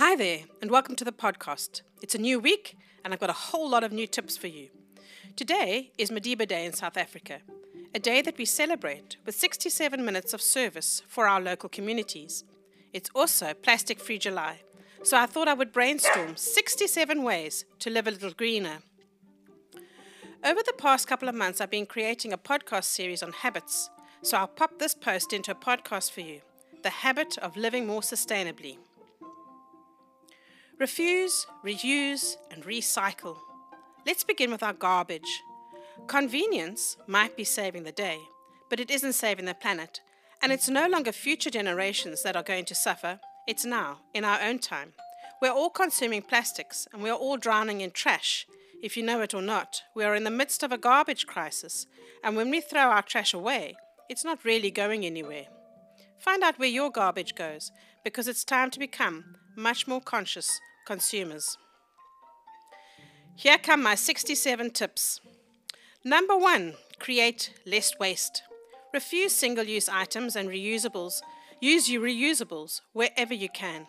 Hi there, and welcome to the podcast. It's a new week, and I've got a whole lot of new tips for you. Today is Madiba Day in South Africa, a day that we celebrate with 67 minutes of service for our local communities. It's also Plastic Free July, so I thought I would brainstorm 67 ways to live a little greener. Over the past couple of months, I've been creating a podcast series on habits, so I'll pop this post into a podcast for you The Habit of Living More Sustainably. Refuse, reuse, and recycle. Let's begin with our garbage. Convenience might be saving the day, but it isn't saving the planet, and it's no longer future generations that are going to suffer, it's now, in our own time. We're all consuming plastics, and we're all drowning in trash. If you know it or not, we are in the midst of a garbage crisis, and when we throw our trash away, it's not really going anywhere. Find out where your garbage goes, because it's time to become much more conscious consumers. Here come my 67 tips. Number one, create less waste. Refuse single use items and reusables. Use your reusables wherever you can.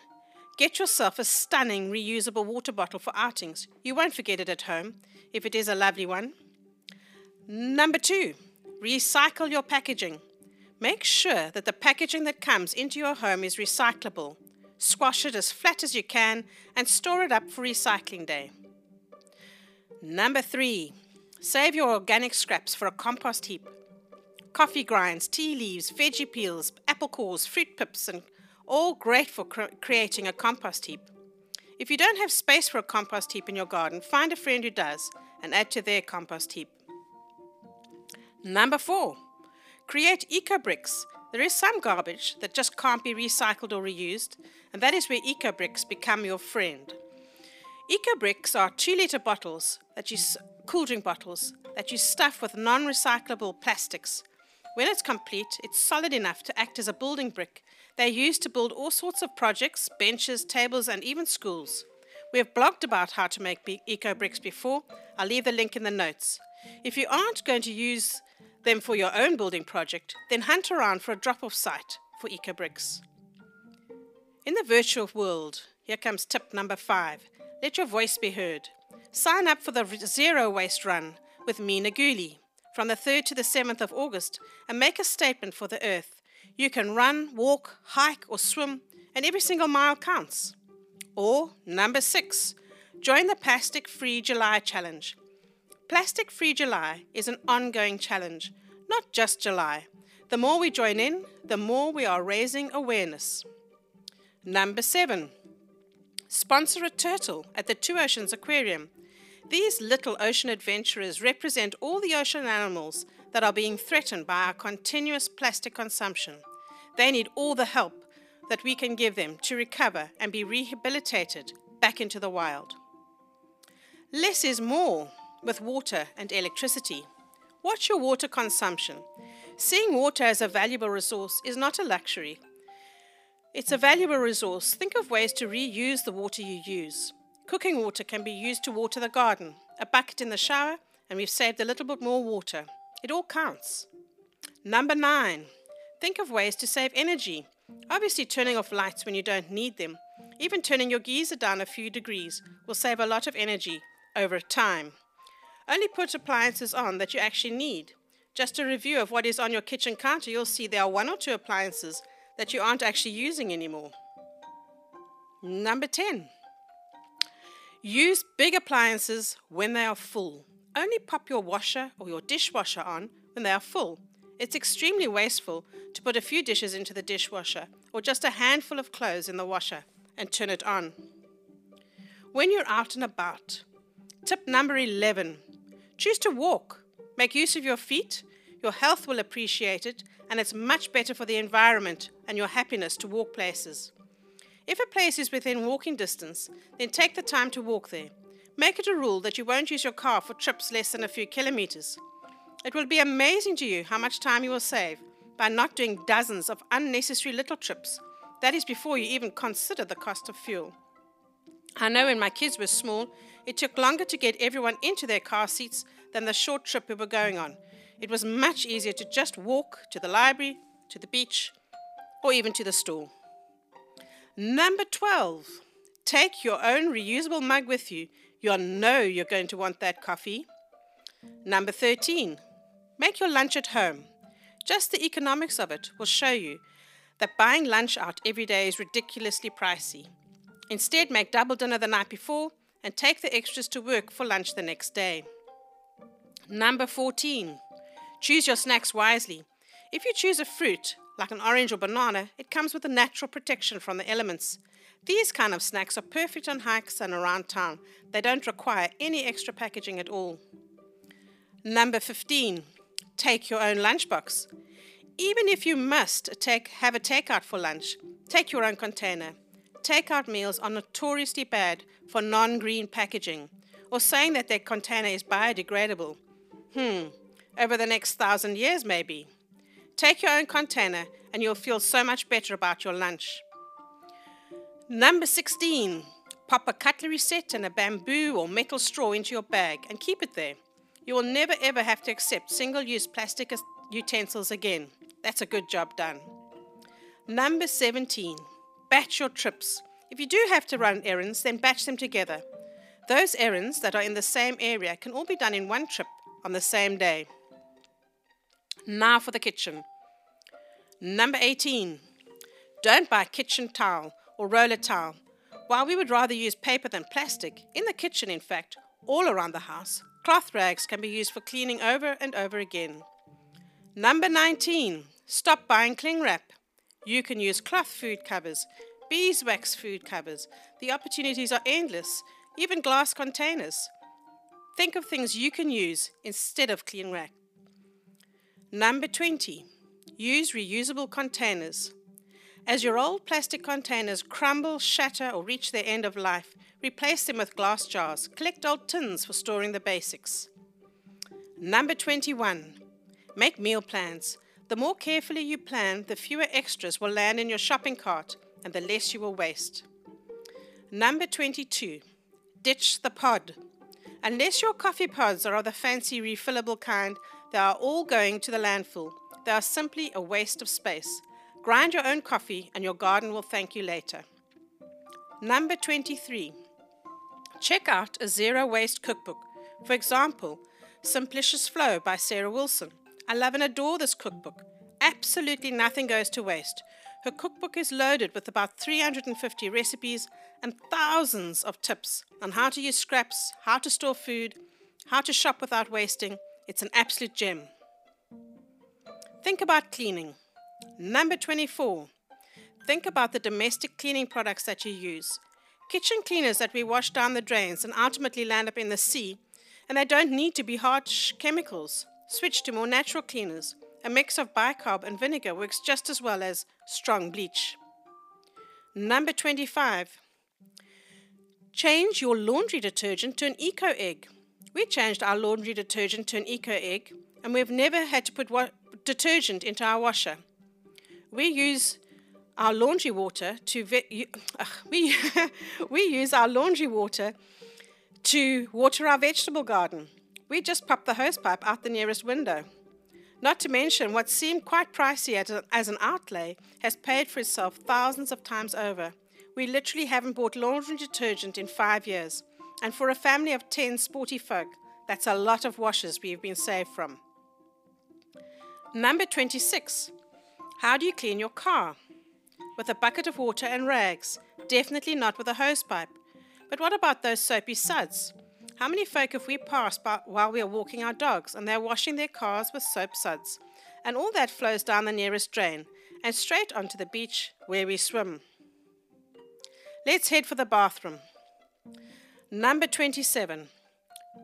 Get yourself a stunning reusable water bottle for outings. You won't forget it at home, if it is a lovely one. Number two, recycle your packaging. Make sure that the packaging that comes into your home is recyclable squash it as flat as you can, and store it up for recycling day. Number three, save your organic scraps for a compost heap. Coffee grinds, tea leaves, veggie peels, apple cores, fruit pips, and all great for cre- creating a compost heap. If you don't have space for a compost heap in your garden, find a friend who does and add to their compost heap. Number four, create eco bricks there is some garbage that just can't be recycled or reused, and that is where EcoBricks become your friend. EcoBricks are two litre bottles that you cool drink bottles that you stuff with non-recyclable plastics. When it's complete, it's solid enough to act as a building brick. They're used to build all sorts of projects, benches, tables, and even schools. We have blogged about how to make eco bricks before. I'll leave the link in the notes. If you aren't going to use them for your own building project, then hunt around for a drop off site for EcoBricks. In the virtual world, here comes tip number five let your voice be heard. Sign up for the Zero Waste Run with Mina Guli from the 3rd to the 7th of August and make a statement for the earth. You can run, walk, hike, or swim, and every single mile counts. Or, number six, join the Plastic Free July Challenge. Plastic Free July is an ongoing challenge, not just July. The more we join in, the more we are raising awareness. Number seven, sponsor a turtle at the Two Oceans Aquarium. These little ocean adventurers represent all the ocean animals that are being threatened by our continuous plastic consumption. They need all the help that we can give them to recover and be rehabilitated back into the wild. Less is more with water and electricity. Watch your water consumption. Seeing water as a valuable resource is not a luxury. It's a valuable resource. Think of ways to reuse the water you use. Cooking water can be used to water the garden, a bucket in the shower, and we've saved a little bit more water. It all counts. Number nine, think of ways to save energy. Obviously, turning off lights when you don't need them, even turning your geyser down a few degrees, will save a lot of energy over time. Only put appliances on that you actually need. Just a review of what is on your kitchen counter, you'll see there are one or two appliances that you aren't actually using anymore. Number 10. Use big appliances when they are full. Only pop your washer or your dishwasher on when they are full. It's extremely wasteful to put a few dishes into the dishwasher or just a handful of clothes in the washer and turn it on. When you're out and about, tip number 11 Choose to walk. Make use of your feet. Your health will appreciate it, and it's much better for the environment and your happiness to walk places. If a place is within walking distance, then take the time to walk there. Make it a rule that you won't use your car for trips less than a few kilometers. It will be amazing to you how much time you will save by not doing dozens of unnecessary little trips. That is before you even consider the cost of fuel. I know when my kids were small, it took longer to get everyone into their car seats than the short trip we were going on. It was much easier to just walk to the library, to the beach, or even to the store. Number 12, Take your own reusable mug with you. You'll know you're going to want that coffee. Number 13. Make your lunch at home. Just the economics of it will show you that buying lunch out every day is ridiculously pricey. Instead, make double dinner the night before and take the extras to work for lunch the next day. Number 14. Choose your snacks wisely. If you choose a fruit, like an orange or banana, it comes with a natural protection from the elements. These kind of snacks are perfect on hikes and around town. They don't require any extra packaging at all. Number 15. Take your own lunchbox. Even if you must take, have a takeout for lunch, take your own container. Takeout meals are notoriously bad for non green packaging or saying that their container is biodegradable. Hmm, over the next thousand years, maybe. Take your own container and you'll feel so much better about your lunch. Number 16. Pop a cutlery set and a bamboo or metal straw into your bag and keep it there. You will never ever have to accept single use plastic utensils again. That's a good job done. Number 17. Batch your trips. If you do have to run errands, then batch them together. Those errands that are in the same area can all be done in one trip on the same day. Now for the kitchen. Number 18. Don't buy kitchen towel or roller towel. While we would rather use paper than plastic, in the kitchen, in fact, all around the house, cloth rags can be used for cleaning over and over again. Number 19. Stop buying cling wrap. You can use cloth food covers, beeswax food covers. The opportunities are endless, even glass containers. Think of things you can use instead of cling wrap. Number 20. Use reusable containers. As your old plastic containers crumble, shatter, or reach their end of life, replace them with glass jars. Collect old tins for storing the basics. Number 21. Make meal plans. The more carefully you plan, the fewer extras will land in your shopping cart and the less you will waste. Number 22. Ditch the pod. Unless your coffee pods are of the fancy refillable kind, they are all going to the landfill. They are simply a waste of space. Grind your own coffee and your garden will thank you later. Number 23. Check out a zero waste cookbook. For example, Simplicious Flow by Sarah Wilson. I love and adore this cookbook. Absolutely nothing goes to waste. Her cookbook is loaded with about 350 recipes and thousands of tips on how to use scraps, how to store food, how to shop without wasting, it's an absolute gem. Think about cleaning. Number 24. Think about the domestic cleaning products that you use. Kitchen cleaners that we wash down the drains and ultimately land up in the sea, and they don't need to be harsh chemicals. Switch to more natural cleaners. A mix of bicarb and vinegar works just as well as strong bleach. Number 25. Change your laundry detergent to an eco egg. We changed our laundry detergent to an eco egg, and we've never had to put wa- detergent into our washer. We use our laundry water to ve- uh, we we use our laundry water to water our vegetable garden. We just pop the hose pipe out the nearest window. Not to mention what seemed quite pricey as, an outlay has paid for itself thousands of times over. We literally haven't bought laundry detergent in five years. And for a family of 10 sporty folk, that's a lot of washes we've been saved from. Number 26. How do you clean your car? With a bucket of water and rags. Definitely not with a hose pipe. But what about those soapy suds? How many folk have we passed by while we are walking our dogs and they're washing their cars with soap suds? And all that flows down the nearest drain and straight onto the beach where we swim. Let's head for the bathroom. Number 27.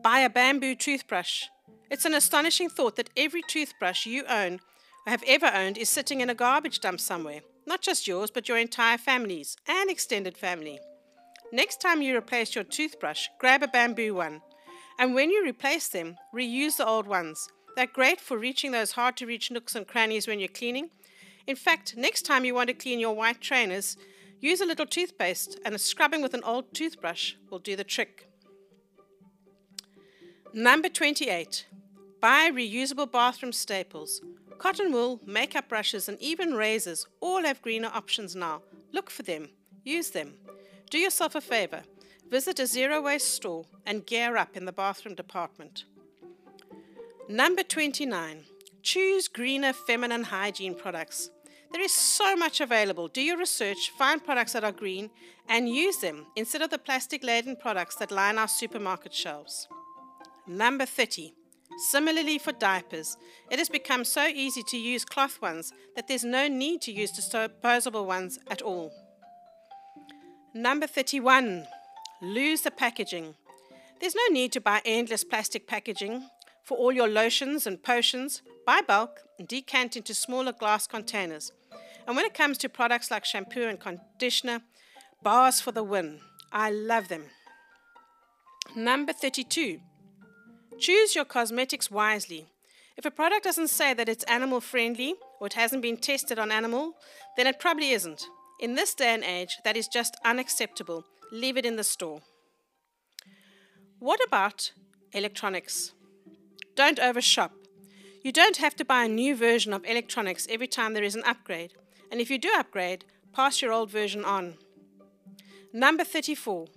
Buy a bamboo toothbrush. It's an astonishing thought that every toothbrush you own or have ever owned is sitting in a garbage dump somewhere. Not just yours, but your entire family's and extended family. Next time you replace your toothbrush, grab a bamboo one. And when you replace them, reuse the old ones. They're great for reaching those hard to reach nooks and crannies when you're cleaning. In fact, next time you want to clean your white trainers, Use a little toothpaste and a scrubbing with an old toothbrush will do the trick. Number 28. Buy reusable bathroom staples. Cotton wool, makeup brushes, and even razors all have greener options now. Look for them. Use them. Do yourself a favor. Visit a zero waste store and gear up in the bathroom department. Number 29. Choose greener feminine hygiene products. There is so much available. Do your research, find products that are green, and use them instead of the plastic laden products that line our supermarket shelves. Number 30. Similarly, for diapers, it has become so easy to use cloth ones that there's no need to use disposable ones at all. Number 31. Lose the packaging. There's no need to buy endless plastic packaging for all your lotions and potions. Buy bulk and decant into smaller glass containers. And when it comes to products like shampoo and conditioner, bars for the win. I love them. Number 32. Choose your cosmetics wisely. If a product doesn't say that it's animal friendly or it hasn't been tested on animal, then it probably isn't. In this day and age, that is just unacceptable. Leave it in the store. What about electronics? Don't overshop. You don't have to buy a new version of electronics every time there is an upgrade. And if you do upgrade, pass your old version on. Number 34.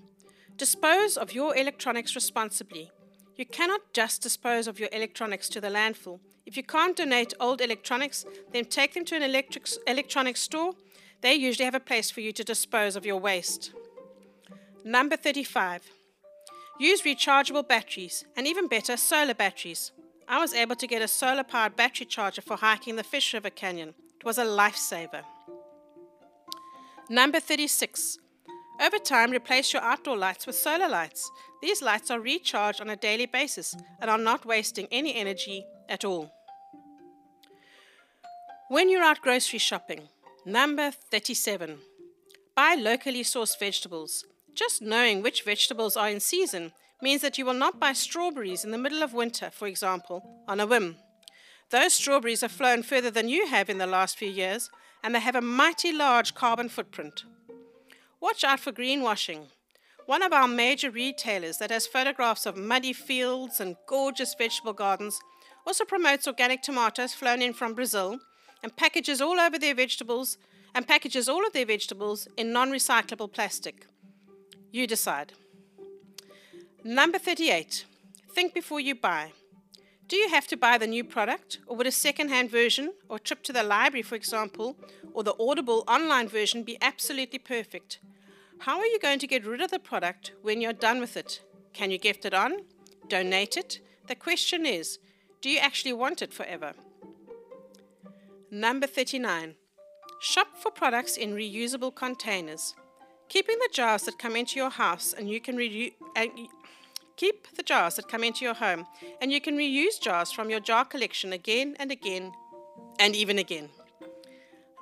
Dispose of your electronics responsibly. You cannot just dispose of your electronics to the landfill. If you can't donate old electronics, then take them to an electric, electronics store. They usually have a place for you to dispose of your waste. Number 35. Use rechargeable batteries, and even better, solar batteries. I was able to get a solar powered battery charger for hiking the Fish River Canyon. It was a lifesaver. Number 36. Over time, replace your outdoor lights with solar lights. These lights are recharged on a daily basis and are not wasting any energy at all. When you're out grocery shopping, number 37. Buy locally sourced vegetables. Just knowing which vegetables are in season means that you will not buy strawberries in the middle of winter, for example, on a whim. Those strawberries have flown further than you have in the last few years, and they have a mighty large carbon footprint. Watch out for greenwashing. One of our major retailers that has photographs of muddy fields and gorgeous vegetable gardens also promotes organic tomatoes flown in from Brazil and packages all over their vegetables and packages all of their vegetables in non-recyclable plastic. You decide. Number 38. Think before you buy. Do you have to buy the new product, or would a second-hand version, or trip to the library, for example, or the Audible online version be absolutely perfect? How are you going to get rid of the product when you're done with it? Can you gift it on? Donate it? The question is do you actually want it forever? Number 39. Shop for products in reusable containers. Keeping the jars that come into your house and you can reuse. Keep the jars that come into your home and you can reuse jars from your jar collection again and again and even again.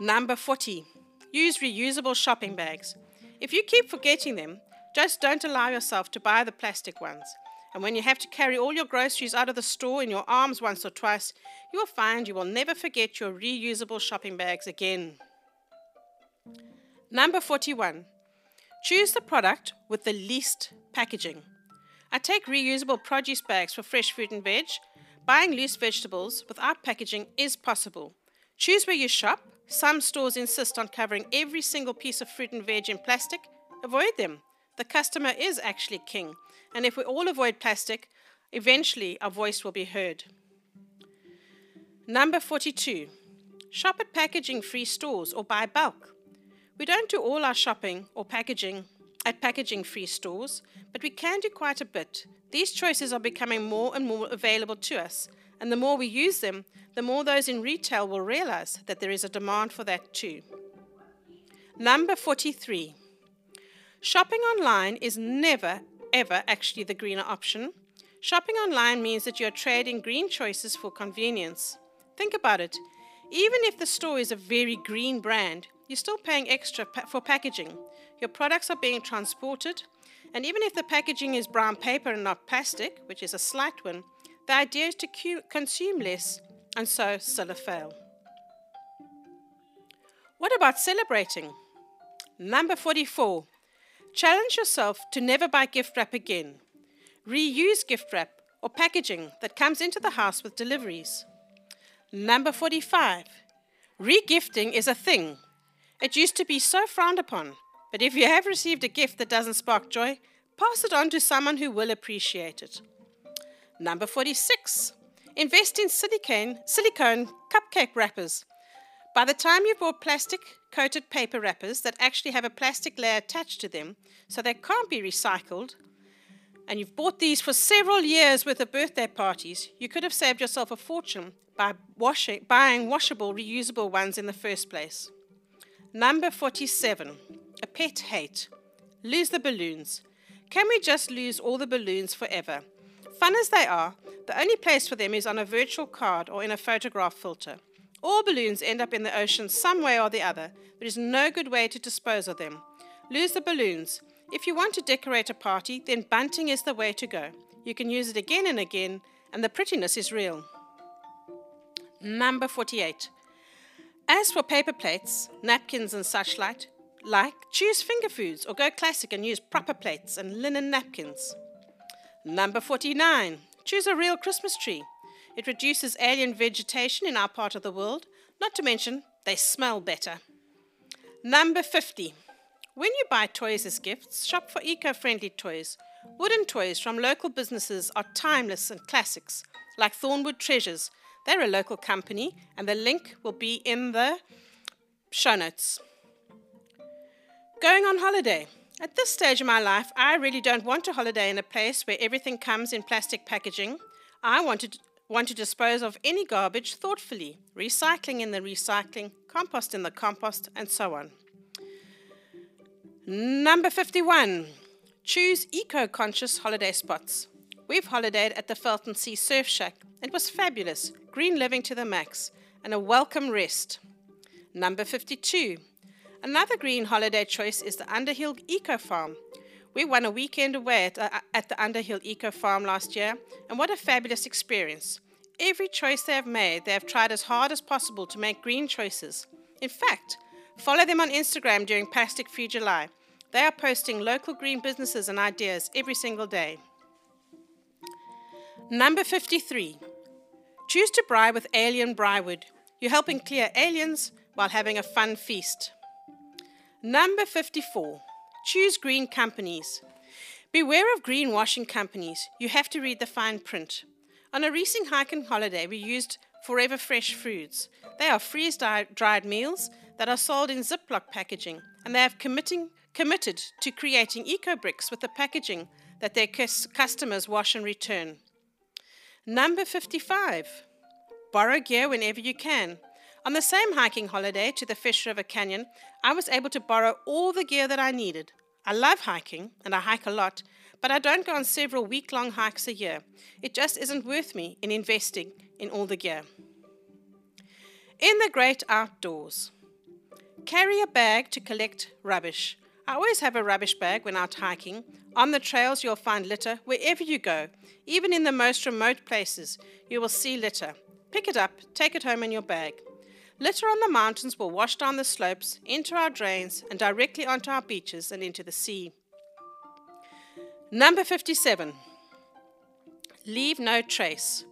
Number 40. Use reusable shopping bags. If you keep forgetting them, just don't allow yourself to buy the plastic ones. And when you have to carry all your groceries out of the store in your arms once or twice, you will find you will never forget your reusable shopping bags again. Number 41. Choose the product with the least packaging. I take reusable produce bags for fresh fruit and veg. Buying loose vegetables without packaging is possible. Choose where you shop some stores insist on covering every single piece of fruit and veg in plastic. Avoid them. The customer is actually king. And if we all avoid plastic, eventually our voice will be heard. Number 42. Shop at packaging free stores or buy bulk. We don't do all our shopping or packaging at packaging free stores, but we can do quite a bit. These choices are becoming more and more available to us, and the more we use them, the more those in retail will realize that there is a demand for that too. Number 43. Shopping online is never, ever actually the greener option. Shopping online means that you're trading green choices for convenience. Think about it. Even if the store is a very green brand, you're still paying extra pa- for packaging. Your products are being transported, and even if the packaging is brown paper and not plastic, which is a slight one, the idea is to cu- consume less and so still a fail. What about celebrating? Number 44. Challenge yourself to never buy gift wrap again. Reuse gift wrap or packaging that comes into the house with deliveries. Number 45. Regifting is a thing. It used to be so frowned upon. But if you have received a gift that doesn't spark joy, pass it on to someone who will appreciate it. Number 46. Invest in silicone, silicone cupcake wrappers. By the time you've bought plastic coated paper wrappers that actually have a plastic layer attached to them, so they can't be recycled, and you've bought these for several years with the birthday parties, you could have saved yourself a fortune by washing, buying washable, reusable ones in the first place. Number 47. A pet hate. Lose the balloons. Can we just lose all the balloons forever? Fun as they are, the only place for them is on a virtual card or in a photograph filter. All balloons end up in the ocean some way or the other. There is no good way to dispose of them. Lose the balloons. If you want to decorate a party, then bunting is the way to go. You can use it again and again, and the prettiness is real. Number 48. As for paper plates, napkins, and such like, like, choose finger foods or go classic and use proper plates and linen napkins. Number 49. Choose a real Christmas tree. It reduces alien vegetation in our part of the world, not to mention they smell better. Number 50. When you buy toys as gifts, shop for eco friendly toys. Wooden toys from local businesses are timeless and classics, like Thornwood Treasures. They're a local company, and the link will be in the show notes. Going on holiday. At this stage of my life, I really don't want a holiday in a place where everything comes in plastic packaging. I want to, want to dispose of any garbage thoughtfully, recycling in the recycling, compost in the compost, and so on. Number 51. Choose eco conscious holiday spots. We've holidayed at the Felton Sea Surf Shack. It was fabulous, green living to the max, and a welcome rest. Number 52. Another green holiday choice is the Underhill Eco Farm. We won a weekend away at, uh, at the Underhill Eco Farm last year, and what a fabulous experience. Every choice they have made, they have tried as hard as possible to make green choices. In fact, follow them on Instagram during Plastic Free July. They are posting local green businesses and ideas every single day. Number 53. Choose to braai with alien braaiwood. You're helping clear aliens while having a fun feast. Number 54. Choose green companies. Beware of greenwashing companies. You have to read the fine print. On a recent hiking holiday, we used Forever Fresh Foods. They are freeze dried meals that are sold in Ziploc packaging, and they have committed to creating eco bricks with the packaging that their customers wash and return. Number 55. Borrow gear whenever you can. On the same hiking holiday to the Fish River Canyon, I was able to borrow all the gear that I needed. I love hiking, and I hike a lot, but I don't go on several week long hikes a year. It just isn't worth me in investing in all the gear. In the great outdoors, carry a bag to collect rubbish. I always have a rubbish bag when out hiking. On the trails, you'll find litter wherever you go. Even in the most remote places, you will see litter. Pick it up, take it home in your bag. Litter on the mountains will wash down the slopes, into our drains, and directly onto our beaches and into the sea. Number 57. Leave no trace.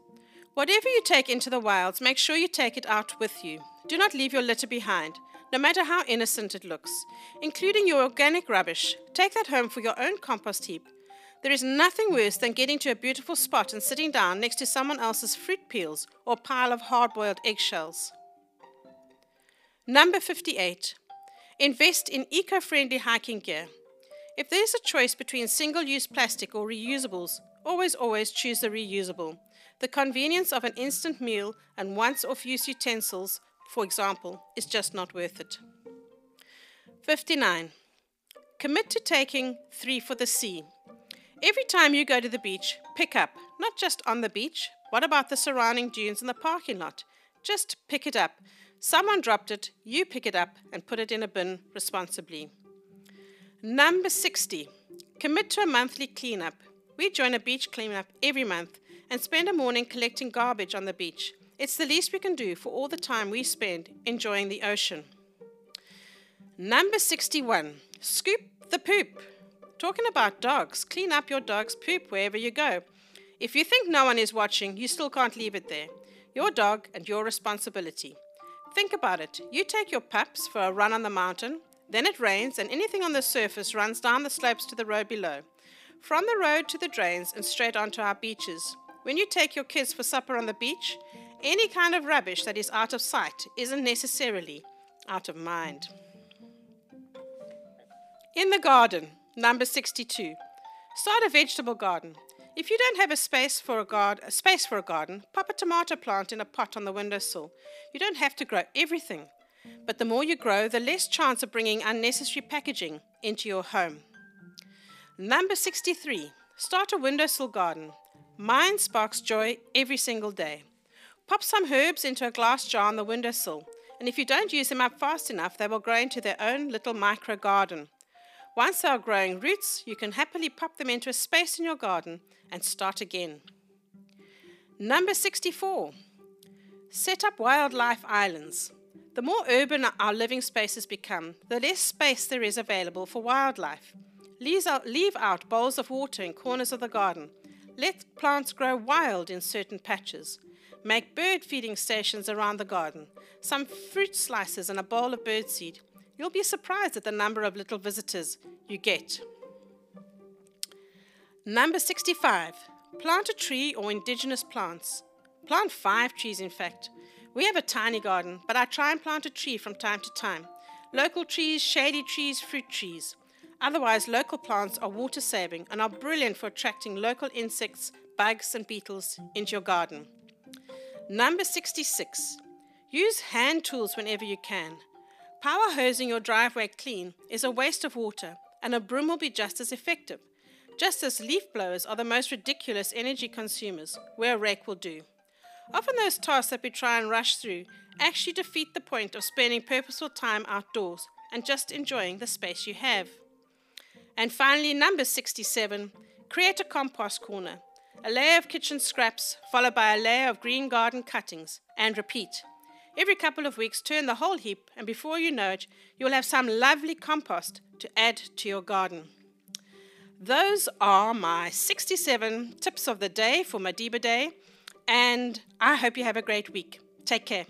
Whatever you take into the wilds, make sure you take it out with you. Do not leave your litter behind, no matter how innocent it looks, including your organic rubbish. Take that home for your own compost heap. There is nothing worse than getting to a beautiful spot and sitting down next to someone else's fruit peels or pile of hard boiled eggshells. Number 58. Invest in eco friendly hiking gear. If there's a choice between single use plastic or reusables, always, always choose the reusable. The convenience of an instant meal and once off use utensils, for example, is just not worth it. 59. Commit to taking three for the sea. Every time you go to the beach, pick up, not just on the beach, what about the surrounding dunes and the parking lot? Just pick it up. Someone dropped it, you pick it up and put it in a bin responsibly. Number 60. Commit to a monthly cleanup. We join a beach cleanup every month and spend a morning collecting garbage on the beach. It's the least we can do for all the time we spend enjoying the ocean. Number 61. Scoop the poop. Talking about dogs, clean up your dog's poop wherever you go. If you think no one is watching, you still can't leave it there. Your dog and your responsibility. Think about it. You take your pups for a run on the mountain, Then it rains, and anything on the surface runs down the slopes to the road below. From the road to the drains and straight onto our beaches. When you take your kids for supper on the beach, any kind of rubbish that is out of sight isn't necessarily out of mind. In the garden, number 62. Start a vegetable garden. If you don't have a space for a, garden, a space for a garden, pop a tomato plant in a pot on the windowsill. You don't have to grow everything, but the more you grow, the less chance of bringing unnecessary packaging into your home. Number 63. Start a windowsill garden. Mine sparks joy every single day. Pop some herbs into a glass jar on the windowsill, and if you don't use them up fast enough, they will grow into their own little micro garden. Once they are growing roots, you can happily pop them into a space in your garden and start again. Number 64. Set up wildlife islands. The more urban our living spaces become, the less space there is available for wildlife. Leave out, bowls of water in corners of the garden. Let plants grow wild in certain patches. Make bird feeding stations around the garden, some fruit slices and a bowl of birdseed. You'll be surprised at the number of little visitors you get. Number 65. Plant a tree or indigenous plants. Plant five trees, in fact. We have a tiny garden, but I try and plant a tree from time to time. Local trees, shady trees, fruit trees. Otherwise, local plants are water saving and are brilliant for attracting local insects, bugs, and beetles into your garden. Number 66. Use hand tools whenever you can. Power hosing your driveway clean is a waste of water, and a broom will be just as effective. Just as leaf blowers are the most ridiculous energy consumers, where a rake will do. Often those tasks that we try and rush through actually defeat the point of spending purposeful time outdoors and just enjoying the space you have. And finally, number 67 create a compost corner. A layer of kitchen scraps, followed by a layer of green garden cuttings, and repeat. Every couple of weeks, turn the whole heap, and before you know it, you'll have some lovely compost to add to your garden. Those are my 67 tips of the day for Madiba Day, and I hope you have a great week. Take care.